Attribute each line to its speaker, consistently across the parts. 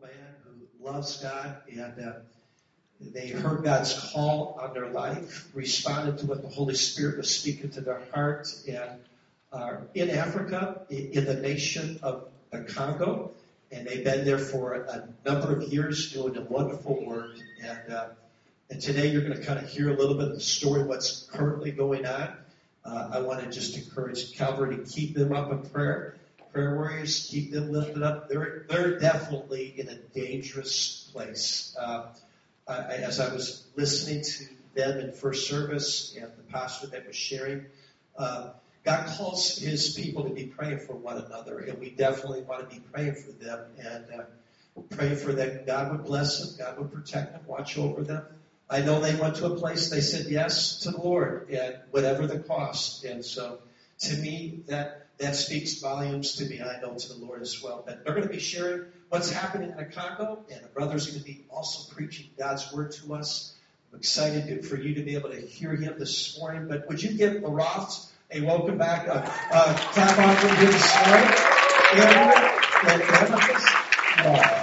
Speaker 1: wonderful man who loves God and uh, they heard God's call on their life, responded to what the Holy Spirit was speaking to their heart, and are in Africa, in the nation of the Congo, and they've been there for a number of years doing a wonderful work. And uh, and today you're going to kind of hear a little bit of the story, what's currently going on. Uh, I want to just encourage Calvary to keep them up in prayer. Prayer warriors, keep them lifted up. They're they're definitely in a dangerous place. Uh, I, as I was listening to them in first service and the pastor that was sharing, uh, God calls His people to be praying for one another, and we definitely want to be praying for them and uh, praying for that God would bless them, God would protect them, watch over them. I know they went to a place they said yes to the Lord, and whatever the cost. And so, to me, that that speaks volumes to me. I know to the Lord as well. But they're going to be sharing what's happening in the Congo, and the brother's going to be also preaching God's word to us. I'm excited for you to be able to hear him this morning. But would you give the Roths a welcome back, uh, uh, clap on him this morning? And, and, and,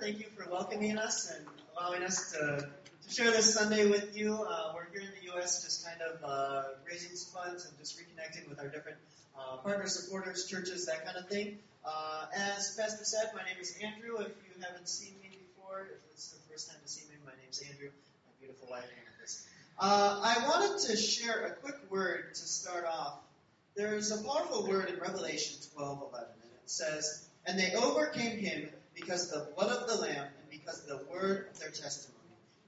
Speaker 2: Thank you for welcoming us and allowing us to, to share this Sunday with you. Uh, we're here in the U.S. just kind of uh, raising some funds and just reconnecting with our different uh, partner supporters, churches, that kind of thing. Uh, as Pastor said, my name is Andrew. If you haven't seen me before, if it's the first time to see me, my name's Andrew. My beautiful wife, Amethyst. Uh, I wanted to share a quick word to start off. There's a powerful word in Revelation 12:11, and it says, "And they overcame him because of the blood of the Lamb because of the word of their testimony.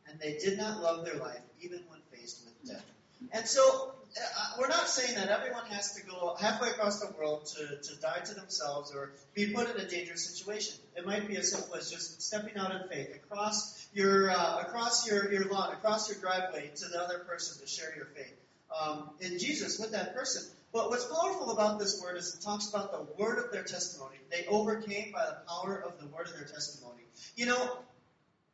Speaker 2: And they did not love their life even when faced with death. And so uh, we're not saying that everyone has to go halfway across the world to, to die to themselves or be put in a dangerous situation. It might be as simple as just stepping out in faith across your uh, across your, your lawn, across your driveway to the other person to share your faith um, in Jesus with that person. But what's powerful about this word is it talks about the word of their testimony. They overcame by the power of the word of their testimony. You know,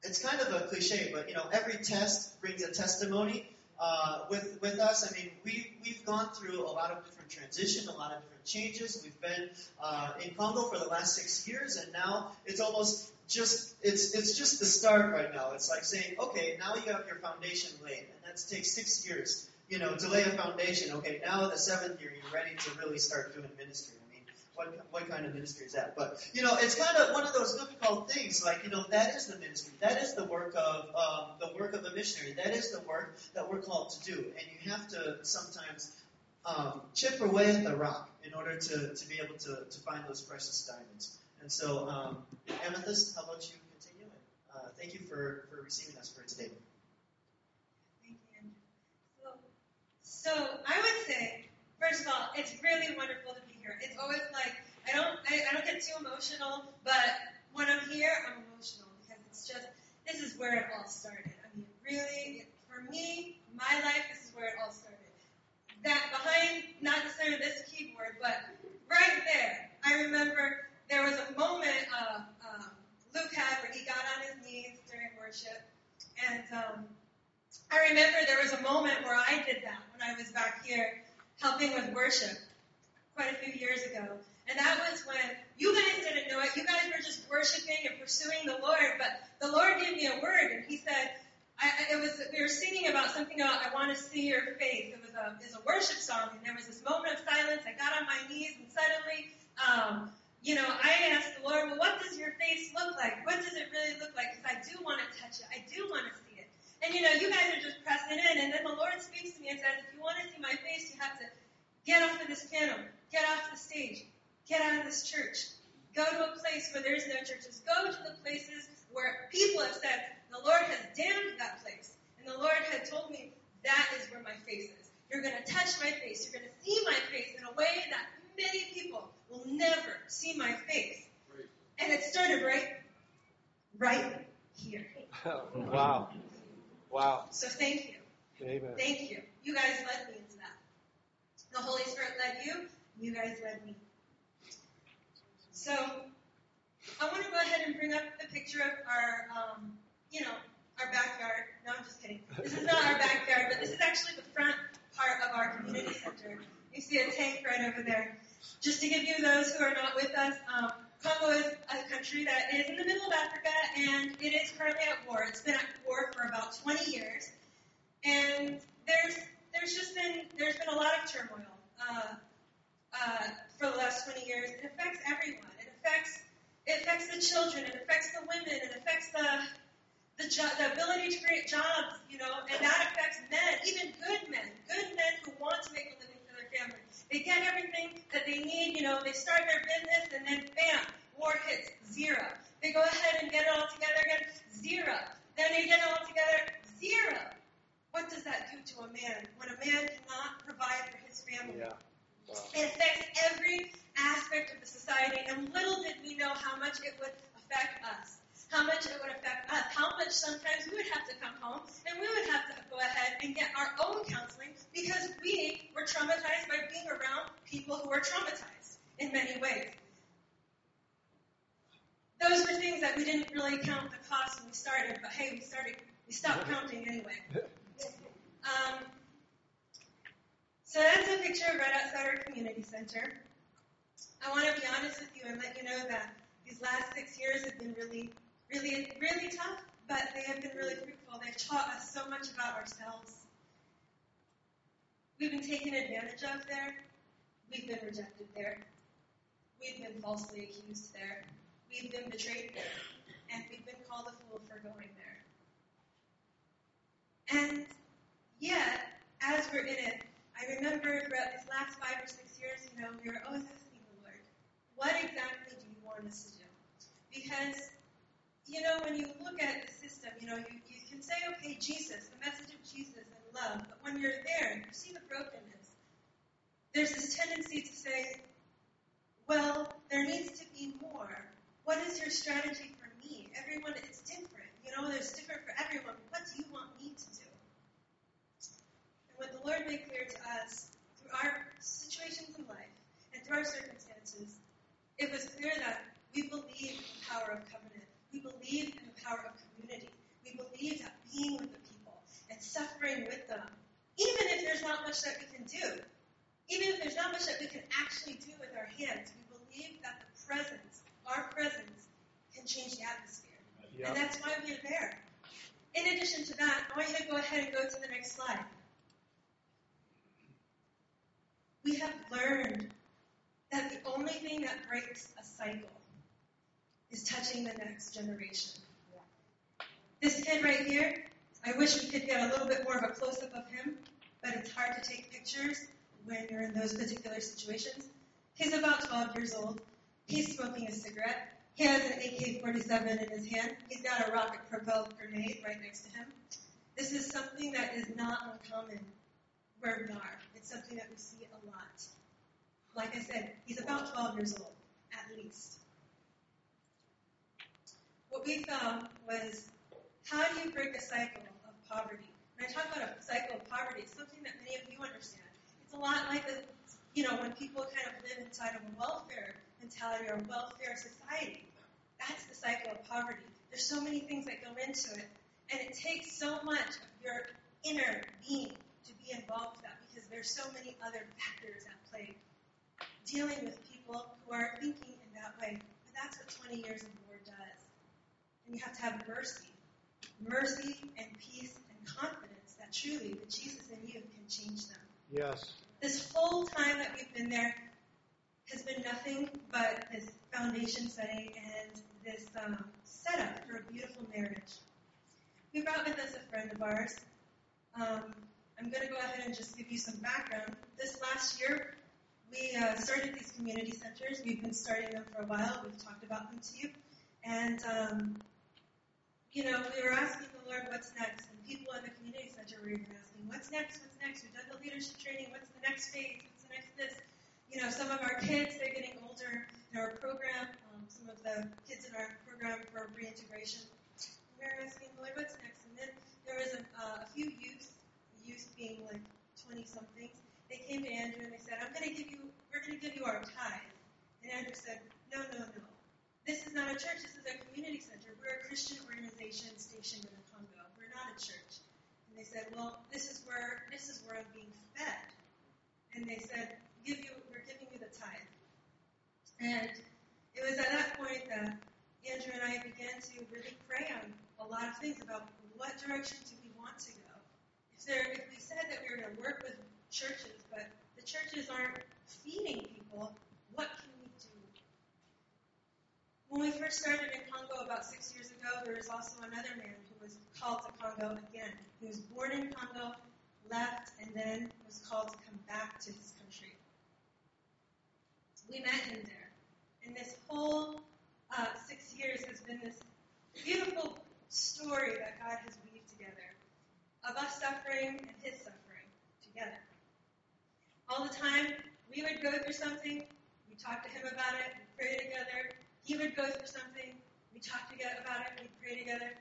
Speaker 2: it's kind of a cliche, but you know, every test brings a testimony. Uh, with with us, I mean, we we've gone through a lot of different transition, a lot of different changes. We've been uh, in Congo for the last six years, and now it's almost just it's it's just the start right now. It's like saying, okay, now you have your foundation laid, and that takes six years you know, to lay a foundation. Okay, now the seventh year, you're ready to really start doing ministry. What, what kind of ministry is that? But, you know, it's kind of one of those difficult things. Like, you know, that is the ministry. That is the work of, um, the work of a missionary. That is the work that we're called to do. And you have to sometimes um, chip away at the rock in order to, to be able to, to find those precious diamonds. And so, um, Amethyst, how about you continue? Uh, thank you for, for receiving us for today. Thank you, Andrew.
Speaker 3: So, so I would say, first of all, it's really wonderful to be here. It's always like I don't I, I don't get too emotional, but when I'm here, I'm emotional because it's just this is where it all started. I mean, really, for me, my life, this is where it all started. That behind, not necessarily this keyboard, but right there, I remember there was a moment uh, um, Luke had where he got on his knees during worship, and um, I remember there was a moment where I did that when I was back here helping with worship quite a few years ago. And that was when you guys didn't know it. You guys were just worshiping and pursuing the Lord. But the Lord gave me a word, and He said, I, it was we were singing about something about I want to see your face. It was a was a worship song, and there was this moment of silence. I got on my knees, and suddenly, um, you know, I asked the Lord, well, what does your face look like? What does it really look like? Because I do want to touch it. I do want to see it. and you know, you guys are just pressing in, and then the Lord speaks to me and says, if you want to see my face, you have to get off of this piano, get off the stage, get out of this church, go to a place where there's no churches, go to the places where people have said, the Lord has damned that place. And the Lord had told me, that is where my face is. You're going to touch my face. You're going to see my face in a way that many people will never see my face. And it started right, right here.
Speaker 4: wow. Wow.
Speaker 3: So thank you.
Speaker 4: Amen.
Speaker 3: Thank you. You guys led me. The Holy Spirit led you. You guys led me. So I want to go ahead and bring up the picture of our, um, you know, our backyard. No, I'm just kidding. This is not our backyard, but this is actually the front part of our community center. You see a tank right over there. Just to give you those who are not with us, um, Congo is a country that is in the middle of Africa and it is currently at war. It's been at war for about 20 years, and there's there's just been there's been a lot of turmoil uh, uh, for the last 20 years. It affects everyone. It affects it affects the children. It affects the women. It affects the the, jo- the ability to create jobs, you know, and that affects men, even good men, good men who want to make a living for their family. They get everything that they need, you know, they start their business and then bam, war hits zero. They go ahead and get it all together again, zero. Then they get it all together, zero. What does that do to a man when a man cannot provide for his family?
Speaker 4: Yeah. Wow.
Speaker 3: It affects every aspect of the society, and little did we know how much it would affect us. How much it would affect us. How much sometimes we would have to come home and we would have to go ahead and get our own counseling because we were traumatized by being around people who were traumatized in many ways. Those were things that we didn't really count the cost when we started, but hey, we started, we stopped counting anyway. Um, so that's a picture right outside our community center. I want to be honest with you and let you know that these last six years have been really, really, really tough, but they have been really fruitful. They've taught us so much about ourselves. We've been taken advantage of there. We've been rejected there. We've been falsely accused there. We've been betrayed there. And we've been called a fool for going there. And yet, as we're in it, I remember throughout these last five or six years, you know, we were always asking the Lord, what exactly do you want us to do? Because, you know, when you look at the system, you know, you, you can say, okay, Jesus, the message of Jesus and love, but when you're there and you see the brokenness, there's this tendency to say, well, there needs to be more. What is your strategy for me? Everyone, it's different. You know, there's different for everyone. What do you want me to do? And what the Lord made clear to us through our situations in life and through our circumstances, it was clear that we believe in the power of covenant. We believe in the power of community. We believe that being with the people and suffering with them, even if there's not much that we can do, even if there's not much that we can actually do with our hands, we believe that the presence, our presence, can change the atmosphere.
Speaker 4: Yeah.
Speaker 3: And that's why we're there. In addition to that, I want you to go ahead and go to the next slide. We have learned that the only thing that breaks a cycle is touching the next generation. This kid right here, I wish we could get a little bit more of a close up of him, but it's hard to take pictures when you're in those particular situations. He's about 12 years old. He's smoking a cigarette. He has an AK 47 in his hand. He's got a rocket propelled grenade right next to him. This is something that is not uncommon where we are. It's something that we see a lot. Like I said, he's about 12 years old, at least. What we found was how do you break a cycle of poverty? When I talk about a cycle of poverty, it's something that many of you understand. It's a lot like the, you know, when people kind of live inside of a welfare mentality or a welfare society. That's the cycle of poverty. There's so many things that go into it, and it takes so much of your inner being to be involved with that because there's so many other factors at play. Dealing with people who are thinking in that way. But that's what 20 years of war does. And you have to have mercy. Mercy and peace and confidence that truly the Jesus in you can change them.
Speaker 4: Yes.
Speaker 3: This whole time that we've been there has been nothing but this foundation setting and this um, setup for a beautiful marriage. We brought with us a friend of ours. Um, I'm going to go ahead and just give you some background. This last year, we uh, started these community centers. We've been starting them for a while. We've talked about them to you. And, um, you know, we were asking the Lord, what's next? And people in the community center were even asking, what's next? What's next? We've done the leadership training. What's the next phase? What's the next this? You know, some of our kids, they're getting older in our program. Um, some of the kids in our program for reintegration. We were asking the Lord, what's next? And then there was a, uh, a few youth, youth being like 20 somethings. They came to Andrew and they said, I'm going to give you, we're going to give you our tithe. And Andrew said, no, no, no. This is not a church, this is a community center. We're a Christian organization stationed in the Congo. We're not a church. And they said, Well, this is where this is where I'm being fed. And they said, Give you we're giving you the tithe. And it was at that point that Andrew and I began to really pray on a lot of things about what direction do we want to go. There if we said that we were gonna work with churches, but the churches aren't feeding people, what can we do? When we first started in Congo about six years ago, there was also another man who was called to Congo again. He was born in Congo, left, and then was called to come back to his country. We met him there. And this whole uh, six years has been this beautiful story that God has of us suffering and his suffering together. All the time, we would go through something, we talk to him about it, we pray together. He would go through something, we talk together about it, we pray together.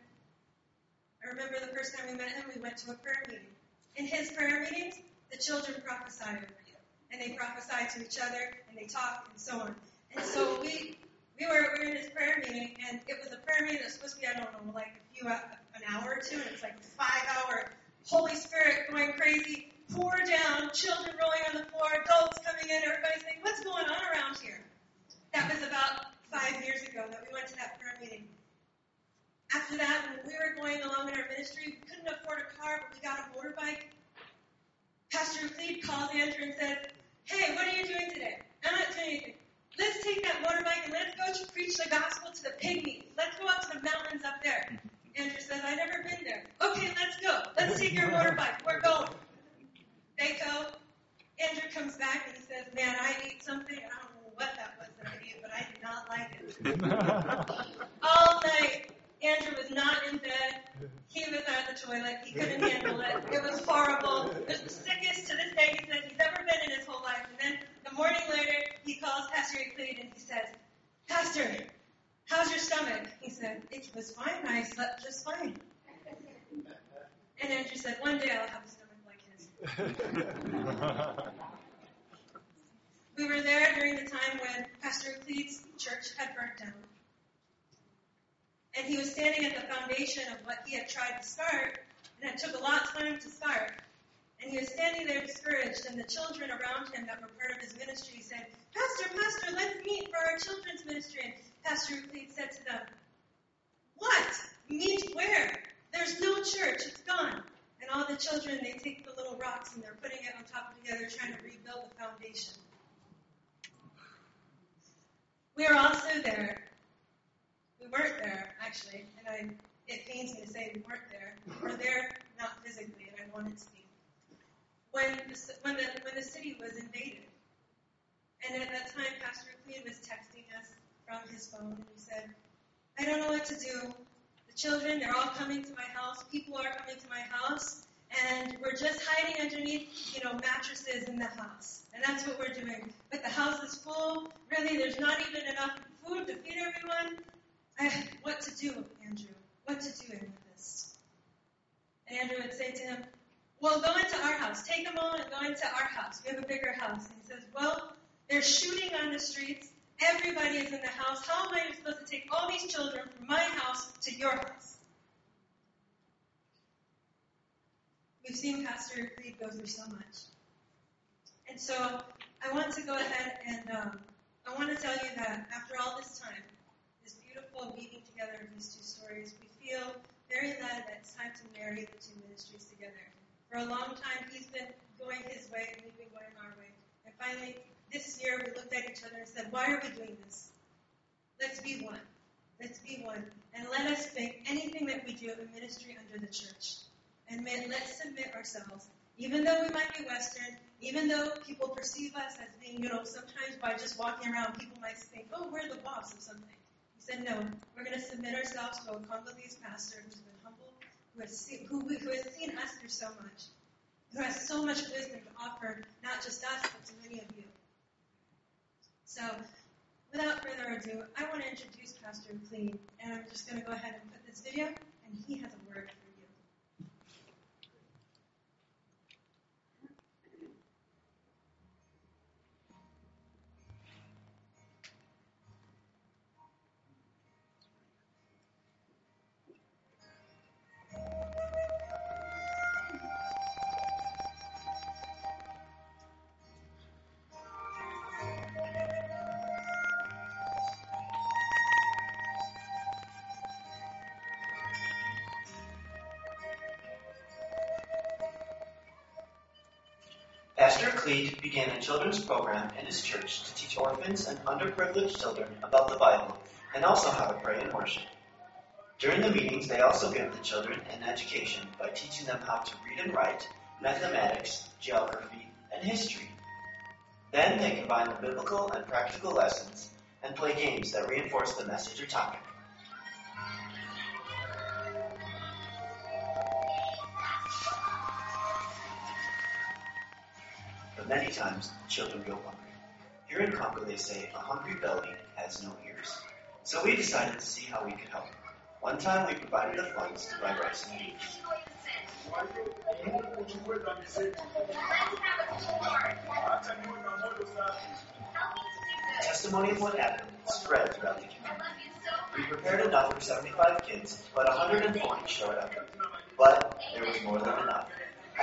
Speaker 3: I remember the first time we met him, we went to a prayer meeting. In his prayer meetings, the children prophesy over you. And they prophesy to each other, and they talk, and so on. And so we we were, we were in his prayer meeting, and it was a prayer meeting that was supposed to be, I don't know, like a few, an hour or two, and it's like five hour Holy Spirit going crazy, pour down, children rolling on the floor, adults coming in, everybody saying, what's going on around here? That was about five years ago that we went to that prayer meeting. After that, when we were going along in our ministry, we couldn't afford a car, but we got a motorbike. Pastor Cleve calls Andrew and says, Hey, what are you doing today? I'm not doing anything. Let's take that motorbike and let's go to preach the gospel to the pygmies. Let's go up to the mountains up there. Andrew says, I've never been there. Okay, let's go. Let's take your motorbike. We're going. They go. Andrew comes back and he says, Man, I ate something. I don't know what that was that I ate, but I did not like it. All night, Andrew was not in bed. He was at the toilet. He couldn't handle it. It was horrible. It was the sickest to this day he says he's ever been in his whole life. And then the morning later, he calls Pastor Euclid and he says, Pastor, how's your stomach? He said, it was fine. I slept just fine. And Andrew said, one day I'll have a stomach like his. we were there during the time when Pastor Euclid's church had burnt down. And he was standing at the foundation of what he had tried to start, and it took a lot of time to start. And he was standing there discouraged, and the children around him that were part of his ministry said, Pastor, Pastor, let's meet for our children's ministry. Pastor Euclid said to them, What? Meet where? There's no church, it's gone. And all the children, they take the little rocks and they're putting it on top of together, trying to rebuild the foundation. We are also there. We weren't there, actually, and I, it pains me to say we weren't there. We were there, not physically, and I wanted to be when the, when the, when the city was invaded. And at that time, Pastor Clean was texting us from his phone, and he said, I don't know what to do. The children, they're all coming to my house. People are coming to my house, and we're just hiding underneath, you know, mattresses in the house. And that's what we're doing. But the house is full. Really, there's not even enough food to feed everyone. I, what to do, Andrew? What to do this? And Andrew would say to him, well, go into our house. Take them all and go into our house. We have a bigger house. And he says, Well, they're shooting on the streets. Everybody is in the house. How am I supposed to take all these children from my house to your house? We've seen Pastor Reed go through so much. And so I want to go ahead and um, I want to tell you that after all this time, this beautiful weaving together of these two stories, we feel very led that it's time to marry the two ministries together. For a long time, he's been going his way and we've been going our way. And finally, this year, we looked at each other and said, Why are we doing this? Let's be one. Let's be one. And let us make anything that we do a ministry under the church. And let's submit ourselves. Even though we might be Western, even though people perceive us as being, you know, sometimes by just walking around, people might think, oh, we're the boss of something. He said, no, we're going to submit ourselves to a Congolese pastor who's been who has, seen, who, who has seen us through so much, who has so much wisdom to offer, not just us, but to many of you. So, without further ado, I want to introduce Pastor Clean, and I'm just going to go ahead and put this video, and he has a word
Speaker 5: began a children's program in his church to teach orphans and underprivileged children about the Bible and also how to pray and worship. During the meetings, they also give the children an education by teaching them how to read and write, mathematics, geography, and history. Then they combine the biblical and practical lessons and play games that reinforce the message or topic. Many times, children go hungry. Here in Congo, they say, a hungry belly has no ears. So we decided to see how we could help. One time, we provided the funds to buy rice and beans. Testimony of what happened spread throughout the community. We prepared enough for 75 kids, but 140 showed up. But there was more than enough.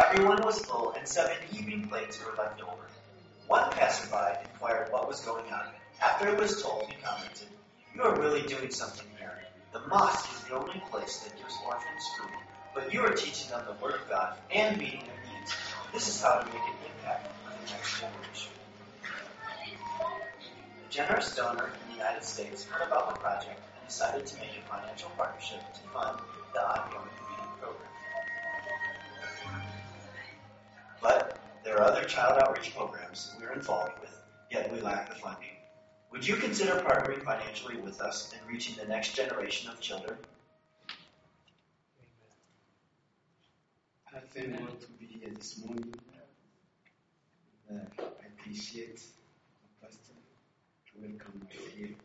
Speaker 5: Everyone was full, and seven heaping plates were left over. One passerby inquired what was going on. After it was told, he commented, You are really doing something here. The mosque is the only place that gives orphans food, but you are teaching them the Word of God and meeting their needs. This is how to make an impact on the next generation. A generous donor in the United States heard about the project and decided to make a financial partnership to fund the ongoing But there are other child outreach programs we're involved with, yet we lack the funding. Would you consider partnering financially with us in reaching the next generation of children?
Speaker 6: I thank God to be here this morning. Uh, I appreciate the pastor to welcome me here.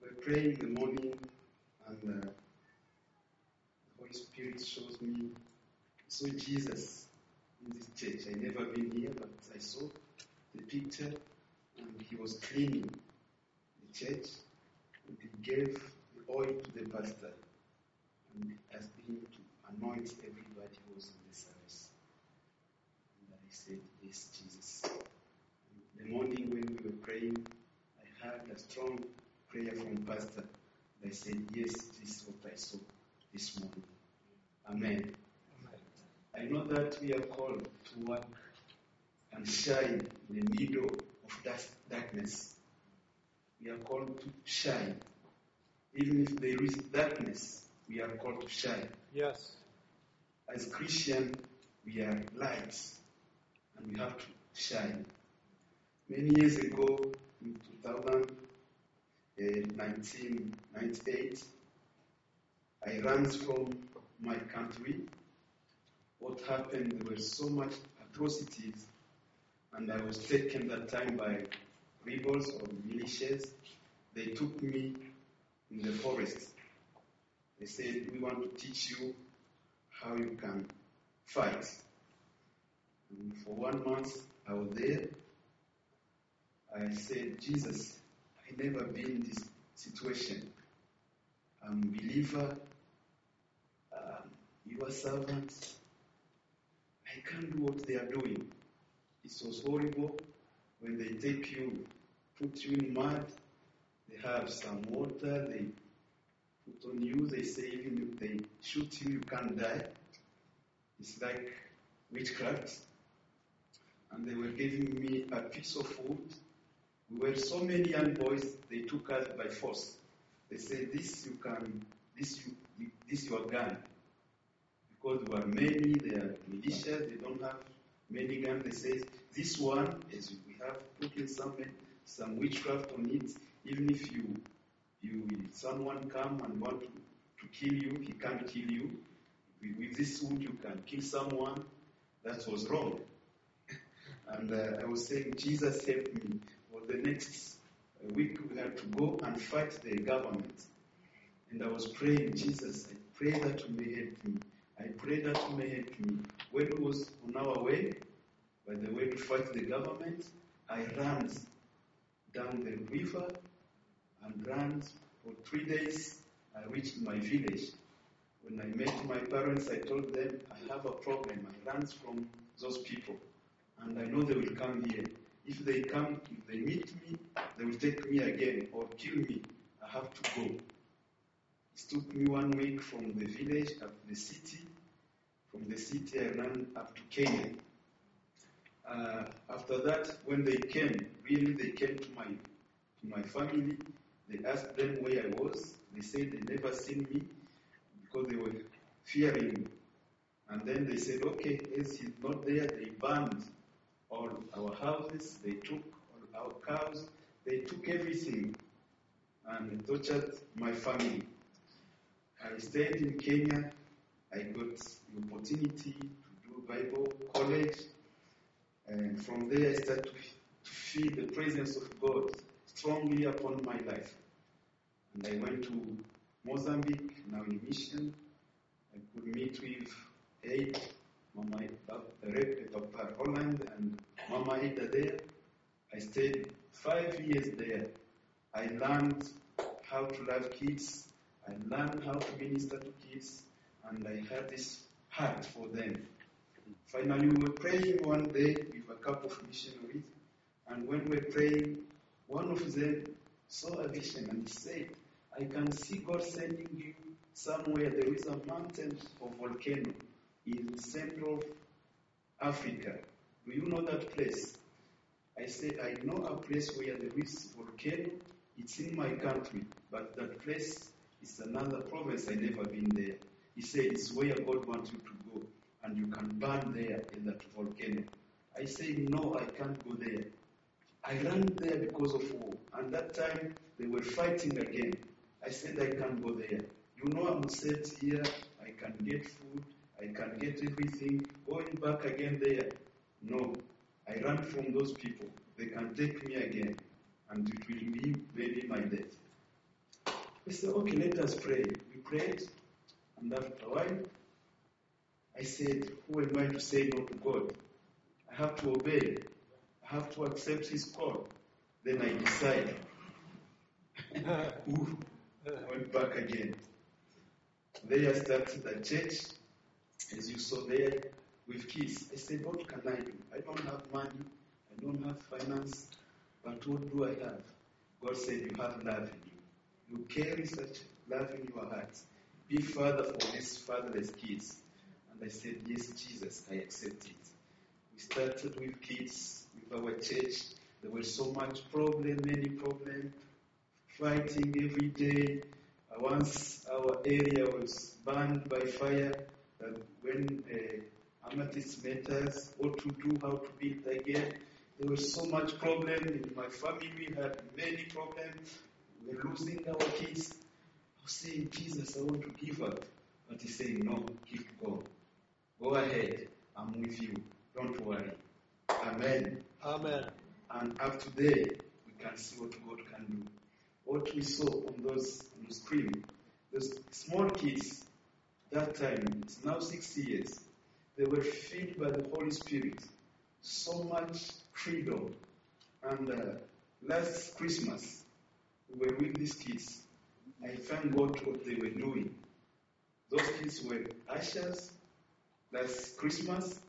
Speaker 6: We're praying in the morning, and uh, the Holy Spirit shows me. so Jesus in this church. I never been here, but I saw the picture, and he was cleaning the church, and he gave the oil to the pastor, and asked him to anoint everybody who was in the service. And I said, Yes, Jesus. And the morning when we were praying, I heard a strong prayer from Pastor. And I said, Yes, this is what I saw this morning. Amen. I know that we are called to work and shine in the middle of that darkness. We are called to shine. Even if there is darkness, we are called to shine.
Speaker 4: Yes.
Speaker 6: As Christian, we are lights and we have to shine. Many years ago, in 1998, I ran from my country. What happened? There were so much atrocities, and I was taken that time by rebels or militias. They took me in the forest. They said, "We want to teach you how you can fight." And for one month, I was there. I said, Jesus, I never been in this situation. I'm a believer. Um, you are servants. I can't do what they are doing. It was horrible when they take you, put you in mud. They have some water. They put on you. They say even if they shoot you, you can't die. It's like witchcraft. And they were giving me a piece of wood. We were so many young boys. They took us by force. They said, "This you can, this you, this your gun." Because there were many, they are militias. They don't have many guns. They say, "This one is we have put in some some witchcraft on it. Even if you you someone come and want to, to kill you, he can't kill you. With, with this wood, you can kill someone." That was wrong. And uh, I was saying, Jesus helped me. For the next week, we had to go and fight the government. And I was praying, Jesus, I pray that you may help me. I pray that you may help me. When we was on our way, by the way to fight the government, I ran down the river and ran for three days. I reached my village. When I met my parents, I told them I have a problem. I ran from those people, and I know they will come here. If they come, if they meet me, they will take me again or kill me. I have to go. It took me one week from the village up to the city. From the city, I ran up to Kenya. uh, after that, when they came, really they came to my to my family. They asked them where I was. They said they never seen me because they were fearing me. And then they said, okay, as he's not there, they burned all our houses, they took all our cows, they took everything and tortured my family. I stayed in Kenya. I got the opportunity to do Bible college. And from there, I started to, to feel the presence of God strongly upon my life. And I went to Mozambique, now in mission. I could meet with Aid, Mama Papa Rolland, and Mama Heidi there. I stayed five years there. I learned how to love kids. I learned how to minister to kids, and I had this heart for them. Finally, we were praying one day with a couple of missionaries, and when we were praying, one of them saw a vision and said, I can see God sending you somewhere. There is a mountain or volcano in Central Africa. Do you know that place? I said, I know a place where there is volcano. It's in my country, but that place is another province. I never been there. He said, it's where God wants you to go, and you can burn there in that volcano. I said, no, I can't go there. I ran there because of war, and that time they were fighting again. I said, I can't go there. You know, I'm set here. I can get food. I can get everything. Going back again there. No. I ran from those people. They can take me again. And it will be maybe my death. I said, okay, let us pray. We prayed. And after a while, I said, who am I to say no to God? I have to obey. I have to accept his call. Then I decided. Ooh, went back again. There I started a church, as you saw there, with kids. I said, what can I do? I don't have money, I don't have finance, but what do I have? God said, you have love in you. You carry such love in your heart. Be father for these fatherless kids. And I said, yes, Jesus, I accept it. We started with kids, with our church. There was so much problem, many problem, fighting every day. Uh, once our area was burned by fire, uh, when uh, Amethyst met us, what to do, how to build again. There was so much problem in my family. We had many problems. We were losing our kids. I was saying, Jesus, I want to give up. But he's saying, no, keep going. Go ahead. I'm with you. Don't worry. Amen.
Speaker 4: Amen.
Speaker 6: And up to today, we can see what God can do. What we saw on those on the screen, those small kids, that time, it's now six years, they were filled by the Holy Spirit. So much freedom. And uh, last Christmas, we were with these kids. I thank God what they were doing. Those kids were ushers that's Christmas.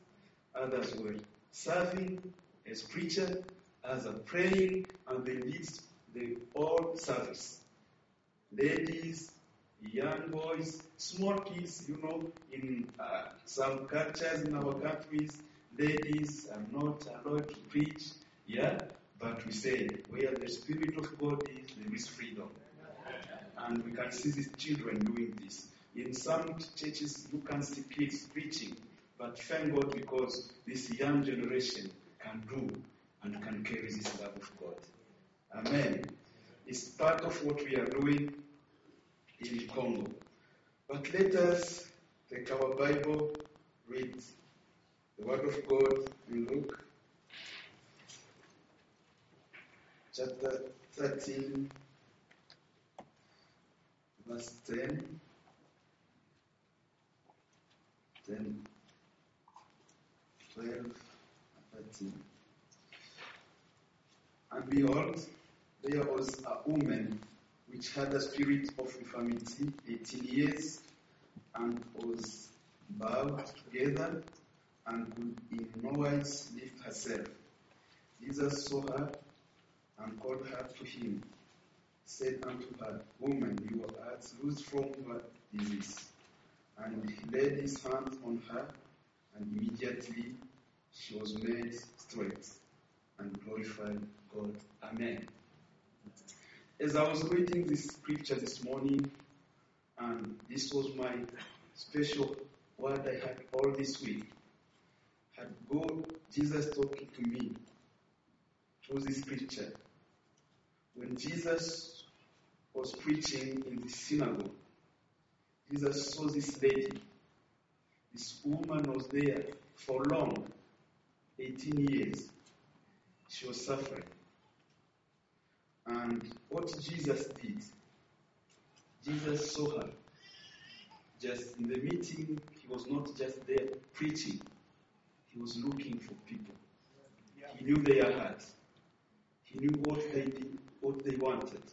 Speaker 6: Others were serving as preacher, as a praying, and they lead the all service. Ladies, young boys, small kids, you know, in uh, some cultures in our countries, ladies are not allowed to preach, yeah, but we say where the Spirit of God is, there is freedom. And we can see these children doing this. In some churches, you can see kids preaching, but thank God because this young generation can do and can carry this love of God. Amen. It's part of what we are doing in Congo. But let us take our Bible, read the Word of God and Luke chapter 13, verse 10. 10, 12, 13. And behold, there was a woman which had a spirit of infirmity 18 years and was bowed together and could in no wise lift herself. Jesus saw her and called her to him, said unto her, Woman, you are loosed from your disease. And he laid his hands on her, and immediately she was made straight and glorified God. Amen. As I was reading this scripture this morning, and this was my special word I had all this week, had God, Jesus talking to me through this scripture. When Jesus was preaching in the synagogue, Jesus saw this lady. This woman was there for long, 18 years. She was suffering. And what Jesus did, Jesus saw her. Just in the meeting, he was not just there preaching, he was looking for people. He knew their hearts, He knew what they did, what they wanted.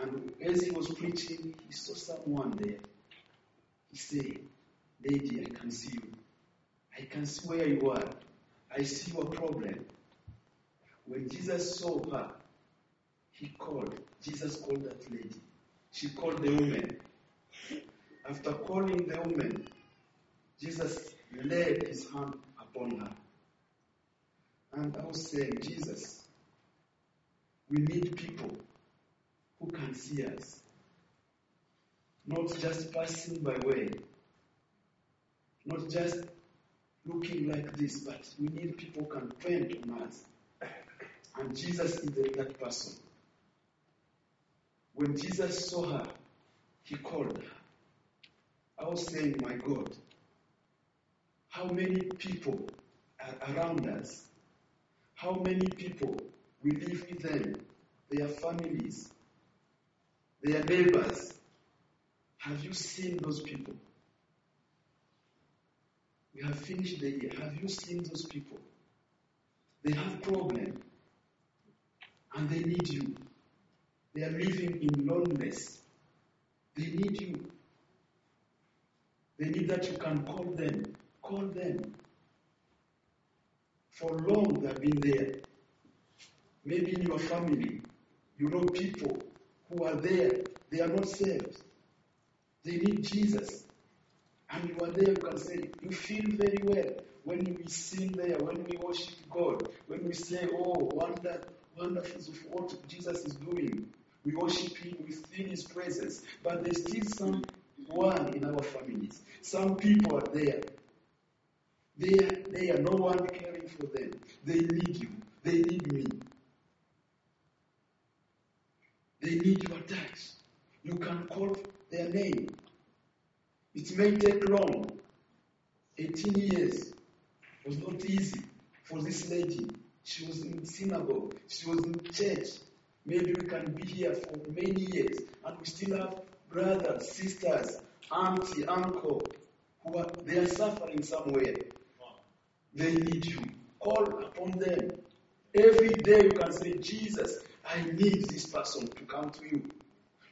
Speaker 6: And as he was preaching, he saw someone there. He said, Lady, I can see you. I can see where you are. I see your problem. When Jesus saw her, he called. Jesus called that lady. She called the woman. After calling the woman, Jesus laid his hand upon her. And I was saying, Jesus, we need people who can see us, not just passing by way, not just looking like this, but we need people who can depend on us. And Jesus is that person. When Jesus saw her, he called her. I was saying, My God, how many people are around us? How many people we live with them, their families, their neighbors? Have you seen those people? We have finished the year. Have you seen those people? They have problem and they need you. They are living in loneliness. They need you. They need that you can call them. Call them. For long they have been there. Maybe in your family, you know people who are there. They are not saved. They need Jesus. And you are there, you can say, you feel very well when we sing there, when we worship God, when we say, oh, wonder, wonderful of what Jesus is doing. We worship Him, we feel His presence. But there's still someone in our families. Some people are there. They are, they are no one caring for them. They need you. They need me. They need your touch. You can call their name. It may take long. 18 years was not easy for this lady. She was in synagogue. She was in church. Maybe we can be here for many years and we still have brothers, sisters, auntie, uncle who are they are suffering somewhere. They need you. Call upon them. Every day you can say, Jesus, I need this person to come to you.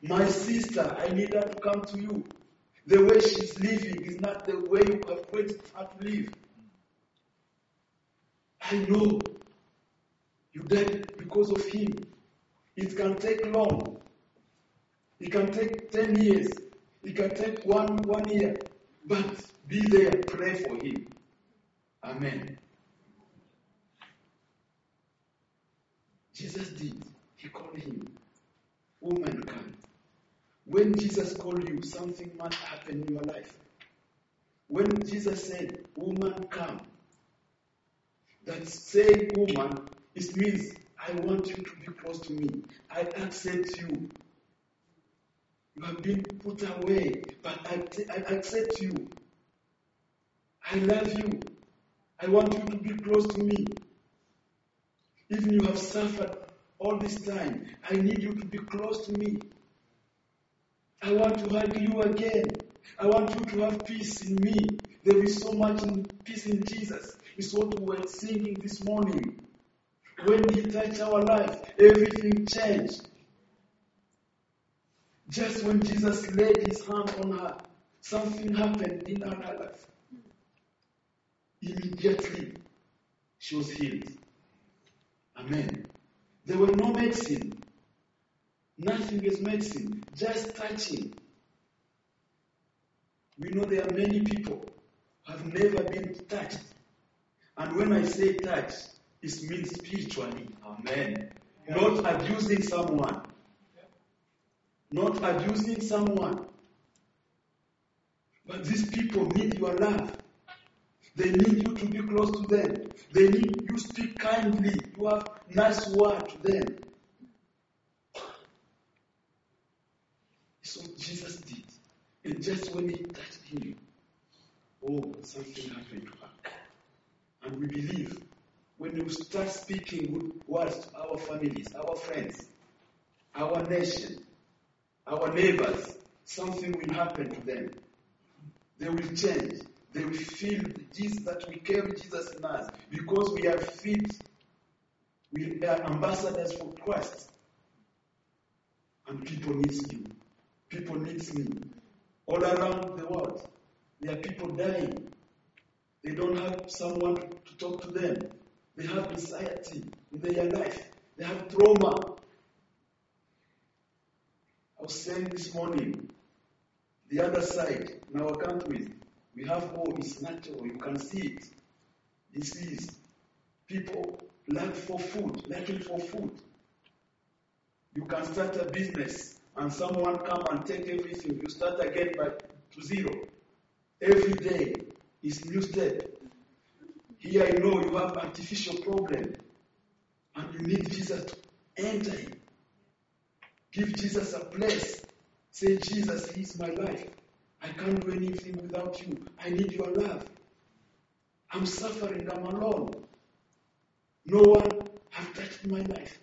Speaker 6: My sister, I need her to come to you. The way she's living is not the way you have created her to live. I know you died because of him. It can take long. It can take 10 years. It can take one, one year. But be there, pray for him. Amen. Jesus did. He called him. Woman, come. When Jesus called you, something must happen in your life. When Jesus said, Woman, come, that saying woman, it means I want you to be close to me. I accept you. You have been put away, but I, t- I accept you. I love you. I want you to be close to me. Even you have suffered all this time, I need you to be close to me. I want to hug you again. I want you to have peace in me. There is so much in peace in Jesus. It's what we were singing this morning. When He touched our life, everything changed. Just when Jesus laid His hand on her, something happened in her life. Immediately, she was healed. Amen. There were no medicine. Nothing is medicine. Just touching. We know there are many people who have never been touched And when I say touch, it means spiritually. Amen. Not abusing someone. Not abusing someone. But these people need your love. They need you to be close to them. They need you to speak kindly. You have nice word to them. So Jesus did. And just when he touched him, oh, something happened to her. And we believe when you start speaking good words to our families, our friends, our nation, our neighbors, something will happen to them. They will change. They will feel Jesus that we carry Jesus in us because we are fit. We are ambassadors for Christ. And people need you. People need me. All around the world, there are people dying. They don't have someone to talk to them. They have anxiety in their life. They have trauma. I was saying this morning, the other side in our countries, we have all, it's natural, you can see it. This is People lack for food, lacking for food. You can start a business and someone come and take everything. You start again by to zero. Every day is new step. Here I know you have artificial problem and you need Jesus to enter. Give Jesus a place. Say, Jesus, is my life. I can't do anything without you. I need your love. I'm suffering. I'm alone. No one has touched my life.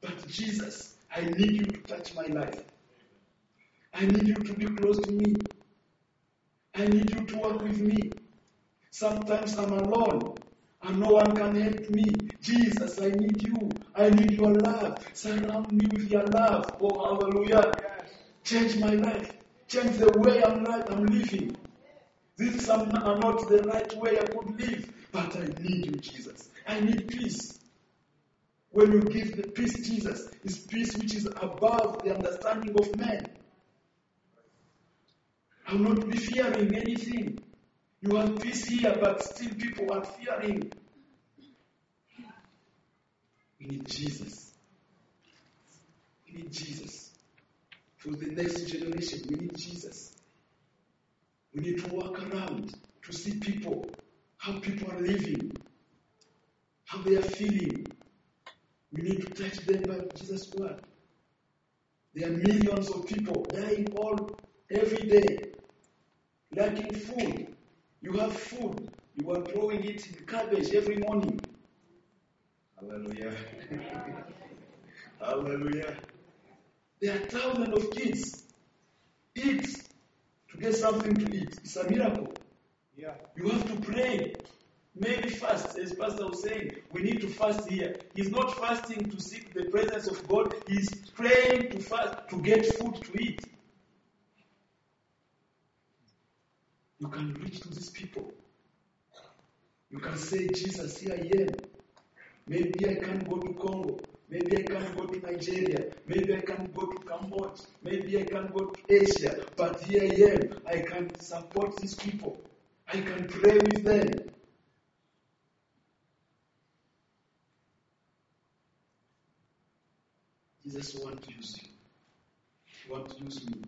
Speaker 6: But Jesus, I need you to touch my life. I need you to be close to me. I need you to work with me. Sometimes I'm alone and no one can help me. Jesus, I need you. I need your love. Surround me with your love. Oh, hallelujah. Change my life. Change the way I'm, I'm living. This is not the right way I could live, but I need you, Jesus. I need peace. When you give the peace, Jesus, is peace which is above the understanding of man. I will not be fearing anything. You have peace here, but still people are fearing. We need Jesus. We need Jesus. For the next generation, we need Jesus. We need to walk around to see people, how people are living, how they are feeling. We need to touch them by Jesus' word. There are millions of people dying all every day, lacking food. You have food. You are throwing it in cabbage every morning. Hallelujah. Hallelujah. There are thousands of kids. Eat to get something to eat. It's a miracle.
Speaker 4: Yeah.
Speaker 6: You have to pray. Maybe fast, as Pastor was saying, we need to fast here. He's not fasting to seek the presence of God, he's praying to fast to get food to eat. You can reach to these people. You can say, Jesus, here I am. Maybe I can't go to Congo. Maybe I can't go to Nigeria. Maybe I can't go to Cambodia. Maybe I can't go to Asia. But here I am. I can support these people. I can pray with them. Jesus wants to use you. He wants to use me.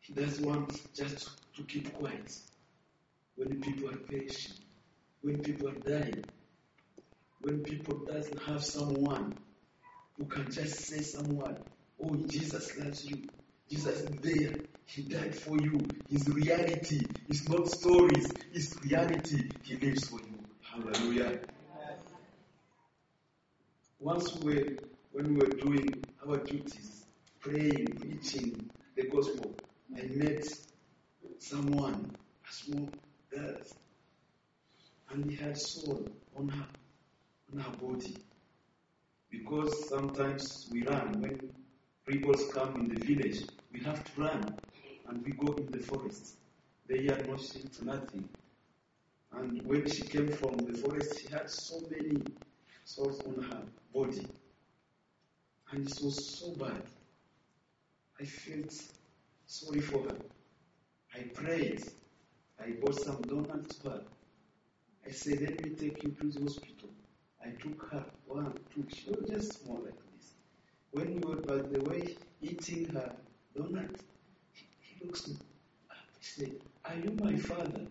Speaker 6: He doesn't want just to keep quiet when people are perishing, when people are dying, when people doesn't have someone who can just say someone, oh Jesus loves you. Jesus is there. He died for you. His reality is not stories. His reality. He lives for you. Hallelujah. Once we were, when we were doing our duties, praying, preaching the gospel, I met someone, a small girl, and he had soul on her, on her body. Because sometimes we run when rebels come in the village, we have to run, and we go in the forest. They are no to nothing. And when she came from the forest, she had so many sores on her body. And it was so bad. I felt sorry for her. I prayed. I bought some donuts to her. I said, let me take you to the hospital. I took her one, two, she was just small like this. When we were, by the way, eating her donut, he, he looks me up. He said, Are you my father?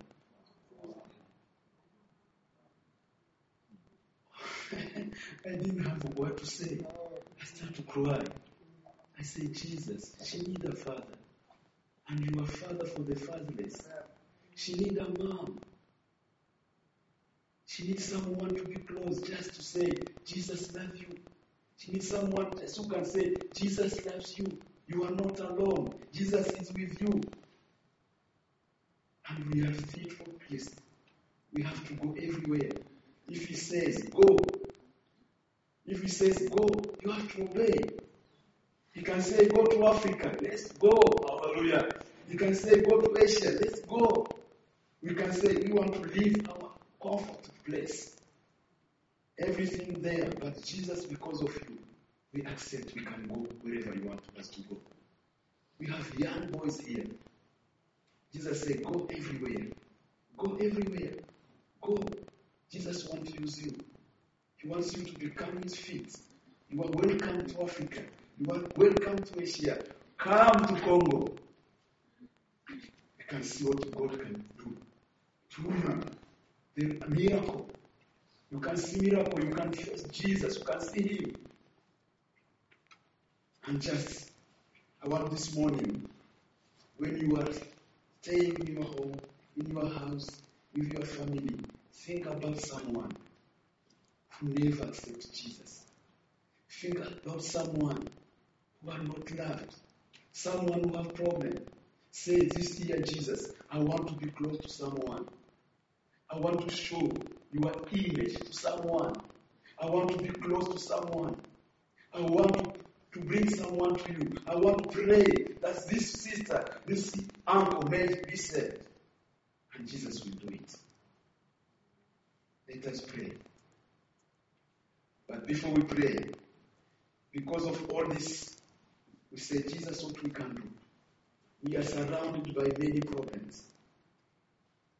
Speaker 6: I didn't have a word to say. I started to cry. I said, Jesus, she need a father. And you are father for the fatherless. She need a mom. She needs someone to be close just to say, Jesus loves you. She needs someone just who can say, Jesus loves you. You are not alone. Jesus is with you. And we are fit for place. We have to go everywhere. If he says, go. If he says, go, you have to obey. He can say, go to Africa. Let's go. Hallelujah. He can say, go to Asia. Let's go. We can say, we want to leave our comfort place. Everything there, but Jesus, because of you, we accept we can go wherever you want us to go. We have young boys here. Jesus said, Go everywhere. Go everywhere. Go. Jesus wants to use you. He wants you to become his feet. You are welcome to Africa. You are welcome to Asia. Come to Congo. You can see what God can do. Through. The miracle. You can see miracle. You can feel Jesus. You can see him. And just, I want this morning, when you are staying in your home, in your house, with your family, think about someone who never accepted Jesus. Think about someone who are not loved, someone who have problem. Say this year, Jesus, I want to be close to someone. I want to show your image to someone. I want to be close to someone. I want to bring someone to you. I want to pray that this sister, this uncle may be saved. And Jesus will do it. Let us pray. But before we pray, because of all this, we say, Jesus, what we can do. We are surrounded by many problems.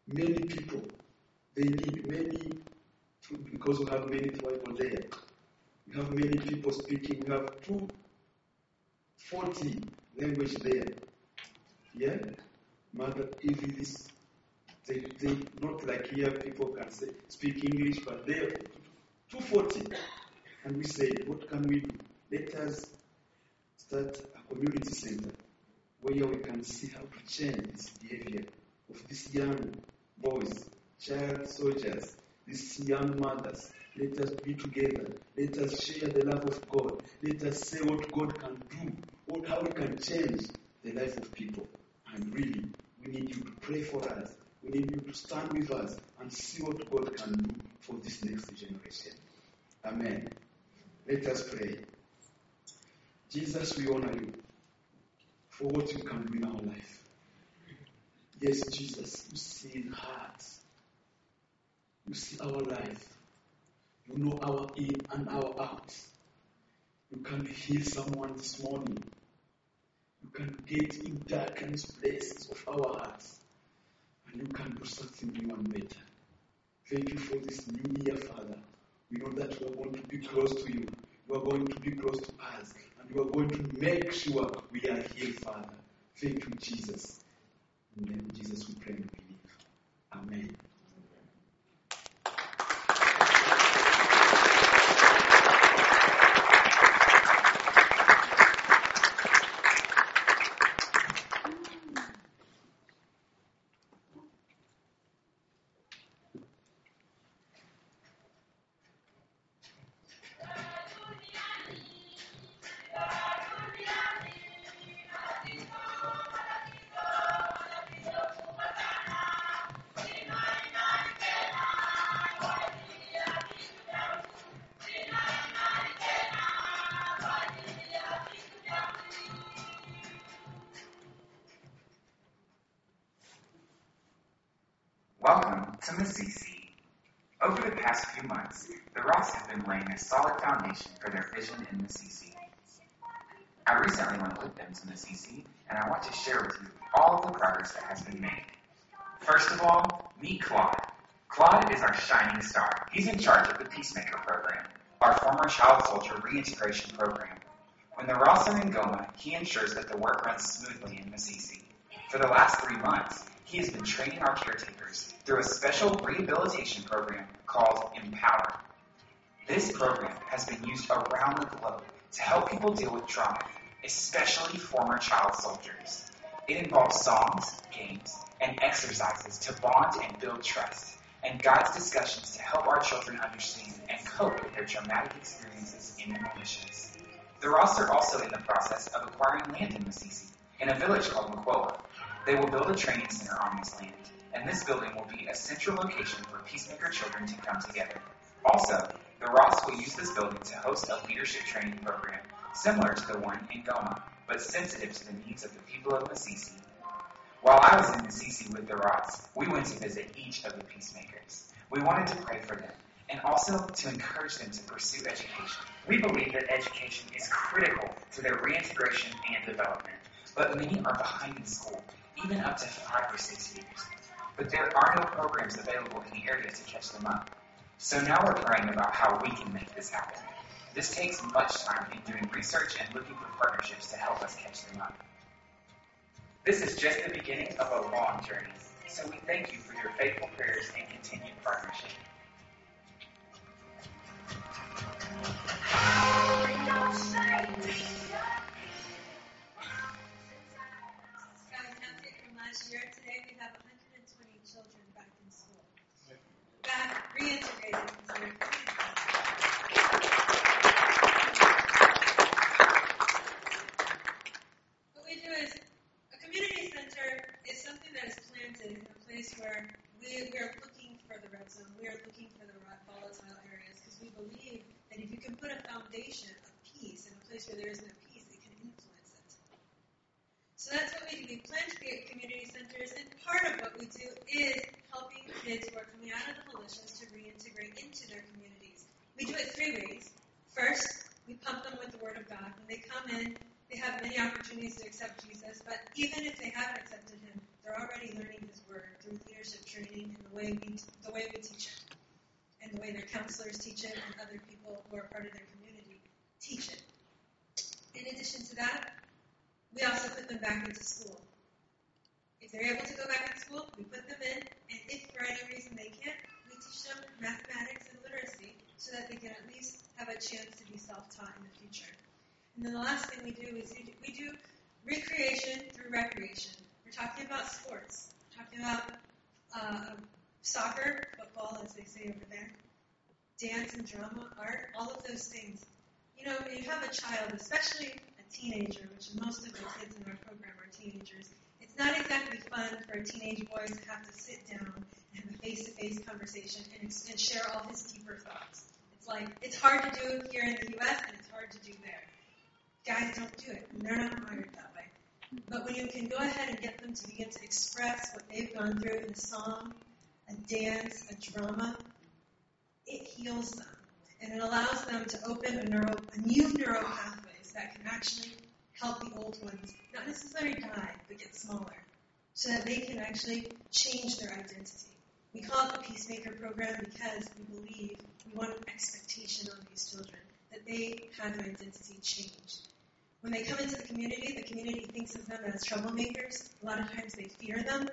Speaker 6: Many people, they need many, because we have many people there. We have many people speaking. We have 240 language there. Yeah? Mother, even this, they, they not like here people can say speak English, but there 240. And we say, what can we do? Let us start a community center where we can see how to change this behavior of these young boys, child soldiers, these young mothers. Let us be together. Let us share the love of God. Let us say what God can do, what, how we can change the life of people. And really, we need you to pray for us. We need you to stand with us and see what God can do for this next generation. Amen. Let us pray. Jesus, we honor you for what you can do in our life. Yes, Jesus, you see in hearts. You see our life. You know our in and our out. You can heal someone this morning. You can get in darkest places of our hearts. And you can do something new and better. Thank you for this new year, Father. We know that we are going to be close to you. You are going to be close to us. And you are going to make sure we are here, Father. Thank you, Jesus. In the name of Jesus, we pray and believe. Amen.
Speaker 7: Vision in Masisi. I recently went with them to Masisi, and I want to share with you all of the progress that has been made. First of all, meet Claude. Claude is our shining star. He's in charge of the Peacemaker program, our former child soldier reintegration program. When the Ross are in Goma, he ensures that the work runs smoothly in Masisi. For the last three months, he has been training our caretakers through a special rehabilitation program called Empower. This program has been used around the globe to help people deal with trauma, especially former child soldiers. It involves songs, games, and exercises to bond and build trust, and guides discussions to help our children understand and cope with their traumatic experiences in the militias. The Ross are also in the process of acquiring land in Masisi, in a village called Makwoa. They will build a training center on this land, and this building will be a central location for Peacemaker children to come together. Also, the Ross will use this building to host a leadership training program similar to the one in Goma, but sensitive to the needs of the people of Masisi. While I was in Masisi with the Ross, we went to visit each of the peacemakers. We wanted to pray for them and also to encourage them to pursue education. We believe that education is critical to their reintegration and development, but many are behind in school, even up to five or six years. But there are no programs available in the area to catch them up. So now we're praying about how we can make this happen. This takes much time in doing research and looking for partnerships to help us catch them up. This is just the beginning of a long journey, so we thank you for your faithful prayers and continued partnership.
Speaker 3: Got we, we are looking for the red zone. We are looking for the volatile areas because we believe that if you can put a foundation of peace in a place where there is no peace, it can influence it. So that's what we do. We plan to create community centers, and part of what we do is helping kids who are coming out of the militias to reintegrate into their communities. We do it three ways. First, we pump them with the Word of God. When they come in, they have many opportunities to accept Jesus, but even if they haven't accepted Him, they're already learning His Word through leadership training and the way we the way we teach it, and the way their counselors teach it, and other people who are part of their community teach it. In addition to that, we also put them back into school. If they're able to go back in school, we put them in, and if for any reason they can't, we teach them mathematics and literacy so that they can at least have a chance to be self-taught in the future. And then the last thing we do is we do recreation through recreation. Talking about sports. Talking about uh, soccer, football, as they say over there, dance and drama, art, all of those things. You know, when you have a child, especially a teenager, which most of the kids in our program are teenagers, it's not exactly fun for a teenage boy to have to sit down and have a face-to-face conversation and, and share all his deeper thoughts. It's like it's hard to do here in the U.S. and it's hard to do there. Guys don't do it, they're not wired that way. But when you can go ahead and get them to begin to express what they've gone through in a song, a dance, a drama, it heals them. And it allows them to open a, neuro, a new neural pathways that can actually help the old ones not necessarily die, but get smaller, so that they can actually change their identity. We call it the Peacemaker Program because we believe we want an expectation on these children that they have their identity changed. When they come into the community, the community thinks of them as troublemakers. A lot of times they fear them.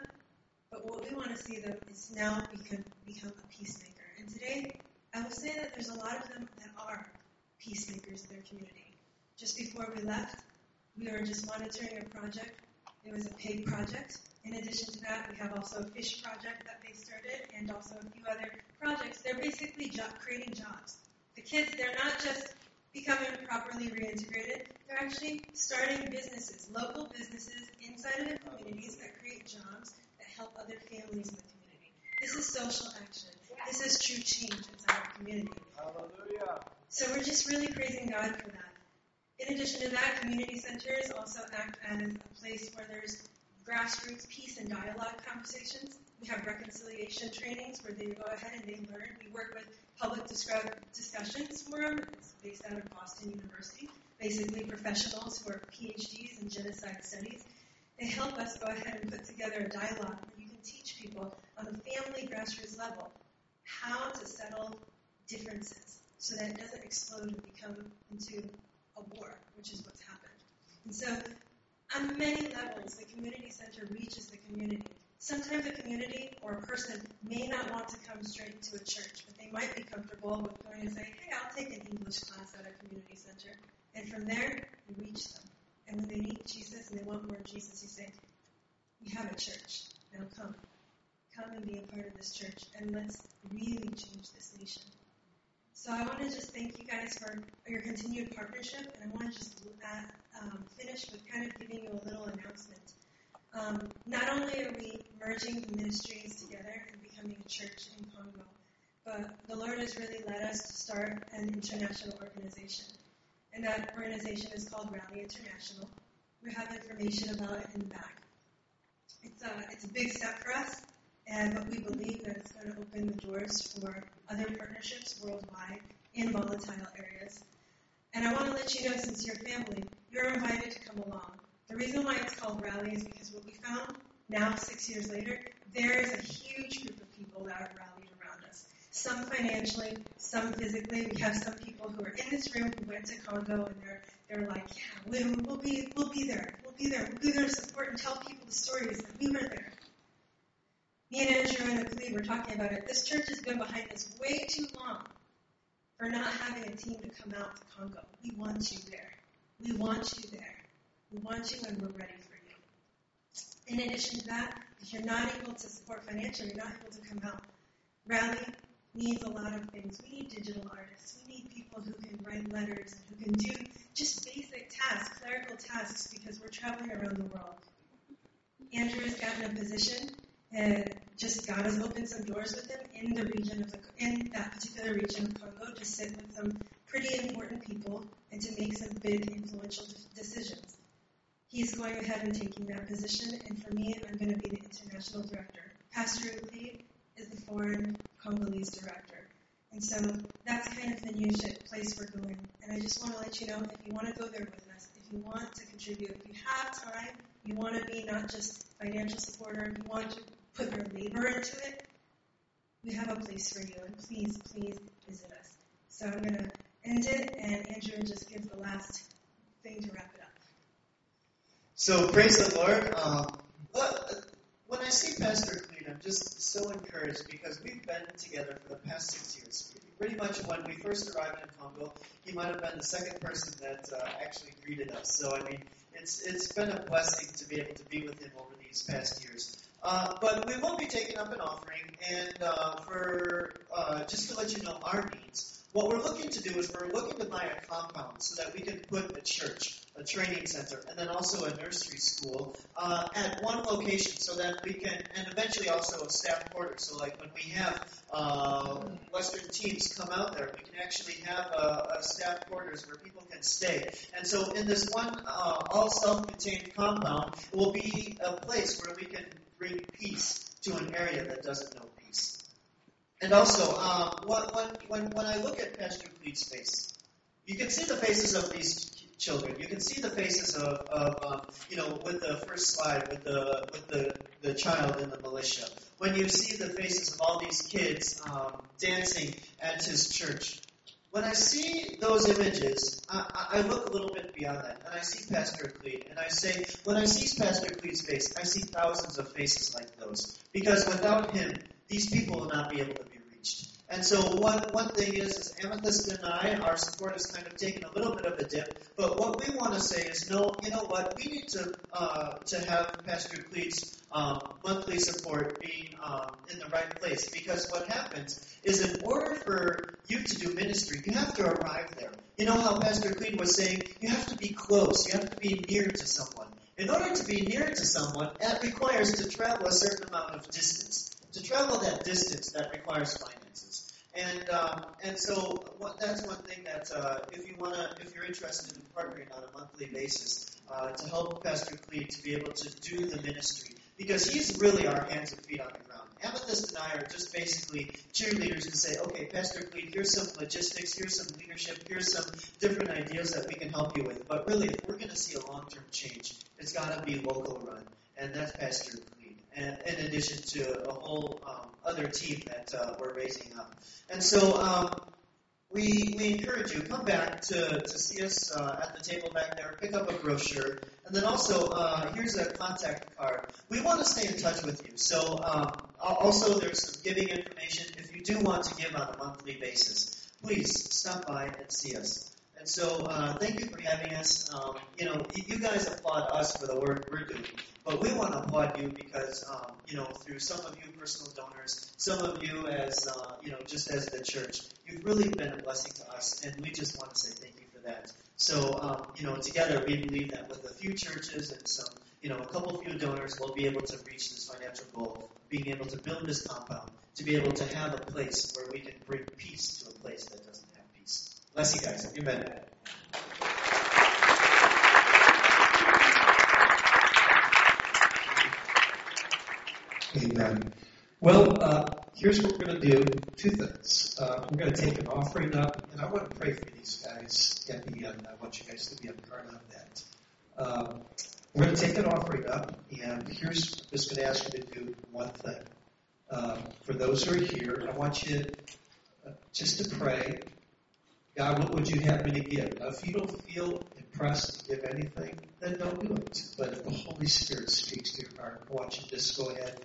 Speaker 3: But what we want to see them is now become, become a peacemaker. And today, I will say that there's a lot of them that are peacemakers in their community. Just before we left, we were just monitoring a project. It was a pig project. In addition to that, we have also a fish project that they started and also a few other projects. They're basically job, creating jobs. The kids, they're not just becoming properly reintegrated, they're actually starting businesses, local businesses inside of their communities that create jobs that help other families in the community. This is social action. This is true change inside our community.
Speaker 4: Hallelujah.
Speaker 3: So we're just really praising God for that. In addition to that, community centers also act as a place where there's grassroots peace and dialogue conversations. We have reconciliation trainings where they go ahead and they learn. We work with public discussions forum. It's based out of Boston University. Basically, professionals who are PhDs in genocide studies. They help us go ahead and put together a dialogue where you can teach people on the family grassroots level how to settle differences so that it doesn't explode and become into a war, which is what's happened. And so, on many levels, the community center reaches the community. Sometimes a community or a person may not want to come straight to a church, but they might be comfortable with going and saying, hey, I'll take an English class at a community center. And from there, you reach them. And when they need Jesus and they want more of Jesus, you say, we have a church. Now come. Come and be a part of this church, and let's really change this nation. So I want to just thank you guys for your continued partnership, and I want to just uh, um, finish with kind of giving you a little announcement. Um, not only are we merging the ministries together and becoming a church in Congo, but the Lord has really led us to start an international organization. And that organization is called Rally International. We have information about it in the back. It's a, it's a big step for us, and but we believe that it's going to open the doors for other partnerships worldwide in volatile areas. And I want to let you know, since you're family, you're invited to come along. The reason why it's called Rally is because what we found now, six years later, there is a huge group of people that are rallied around us. Some financially, some physically. We have some people who are in this room who went to Congo and they're they're like, yeah, we'll, we'll be we'll be there, we'll be there, we'll be there to support and tell people the stories that we were there. Me and Andrew and the were talking about it. This church has been behind us way too long for not having a team to come out to Congo. We want you there. We want you there. We want you and we're ready for you. In addition to that, if you're not able to support financially, you're not able to come out. Rally needs a lot of things. We need digital artists. We need people who can write letters and who can do just basic tasks, clerical tasks, because we're traveling around the world. Andrew has gotten a position, and just God has opened some doors with him in the region of the, in that particular region of Congo to sit with some pretty important people and to make some big influential decisions. He's going ahead and taking that position, and for me, I'm going to be the international director. Pastor Lee is the foreign Congolese director. And so that's kind of the new place we're going. And I just want to let you know if you want to go there with us, if you want to contribute, if you have time, you want to be not just financial supporter, you want to put your labor into it, we have a place for you. And please, please visit us. So I'm going to end it, and Andrew just gives the last thing to wrap it up.
Speaker 2: So praise the Lord. Um, when I see Pastor Cleet, I'm just so encouraged because we've been together for the past six years. Pretty much when we first arrived in Congo, he might have been the second person that uh, actually greeted us. So I mean, it's it's been a blessing to be able to be with him over these past years. Uh, but we will be taking up an offering, and uh, for uh, just to let you know our needs. What we're looking to do is we're looking to buy a compound so that we can put a church, a training center, and then also a nursery school uh, at one location so that we can, and eventually also a staff quarters. So like when we have uh, Western teams come out there, we can actually have a, a staff quarters where people can stay. And so in this one uh, all self-contained compound, it will be a place where we can bring peace to an area that doesn't know peace. And also, um, when, when, when I look at Pastor Cleet's face, you can see the faces of these children. You can see the faces of, of um, you know, with the first slide, with the with the, the child in the militia. When you see the faces of all these kids um, dancing at his church, when I see those images, I, I, look a little bit beyond that, and I see Pastor Cleet, and I say, when I see Pastor Cleet's face, I see thousands of faces like those, because without him, these people will not be able to reached. And so one, one thing is, is Amethyst and I, our support has kind of taken a little bit of a dip, but what we want to say is, no, you know what, we need to uh, to have Pastor Cleet's um, monthly support being um, in the right place, because what happens is in order for you to do ministry, you have to arrive there. You know how Pastor Cleet was saying, you have to be close, you have to be near to someone. In order to be near to someone, that requires to travel a certain amount of distance to travel that distance, that requires finances. And um, and so what, that's one thing that uh, if you wanna, if you're interested in partnering on a monthly basis uh, to help Pastor Cleet to be able to do the ministry, because he's really our hands and feet on the ground. Amethyst and I are just basically cheerleaders to say, okay, Pastor Cleet, here's some logistics, here's some leadership, here's some different ideas that we can help you with. But really, if we're going to see a long-term change, it's got to be local run, and that's Pastor Cleet. And in addition to a whole um, other team that uh, we're raising up. And so um, we, we encourage you, come back to, to see us uh, at the table back there, pick up a brochure, and then also, uh, here's a contact card. We want to stay in touch with you. So um, also, there's some giving information. If you do want to give on a monthly basis, please stop by and see us. And so, uh, thank you for having us. Um, you know, you guys applaud us for the work we're doing, but we want to applaud you because, um, you know, through some of you personal donors, some of you as, uh, you know, just as the church, you've really been a blessing to us, and we just want to say thank you for that. So, um, you know, together we believe that with a few churches and some, you know, a couple few donors, we'll be able to reach this financial goal being able to build this compound, to be able to have a place where we can bring peace to a place that. Bless you guys. Amen.
Speaker 1: Amen. Well, uh, here's what we're going to do. Two things. Uh, we're going to take an offering up, and I want to pray for these guys at the end. I want you guys to be a part of that. Um, we're going to take an offering up, and here's just going to ask you to do one thing. Uh, for those who are here, I want you uh, just to pray. God, what would you have me to give? Now, if you don't feel impressed to give anything, then don't do it. But if the Holy Spirit speaks to your heart, I want you to just go ahead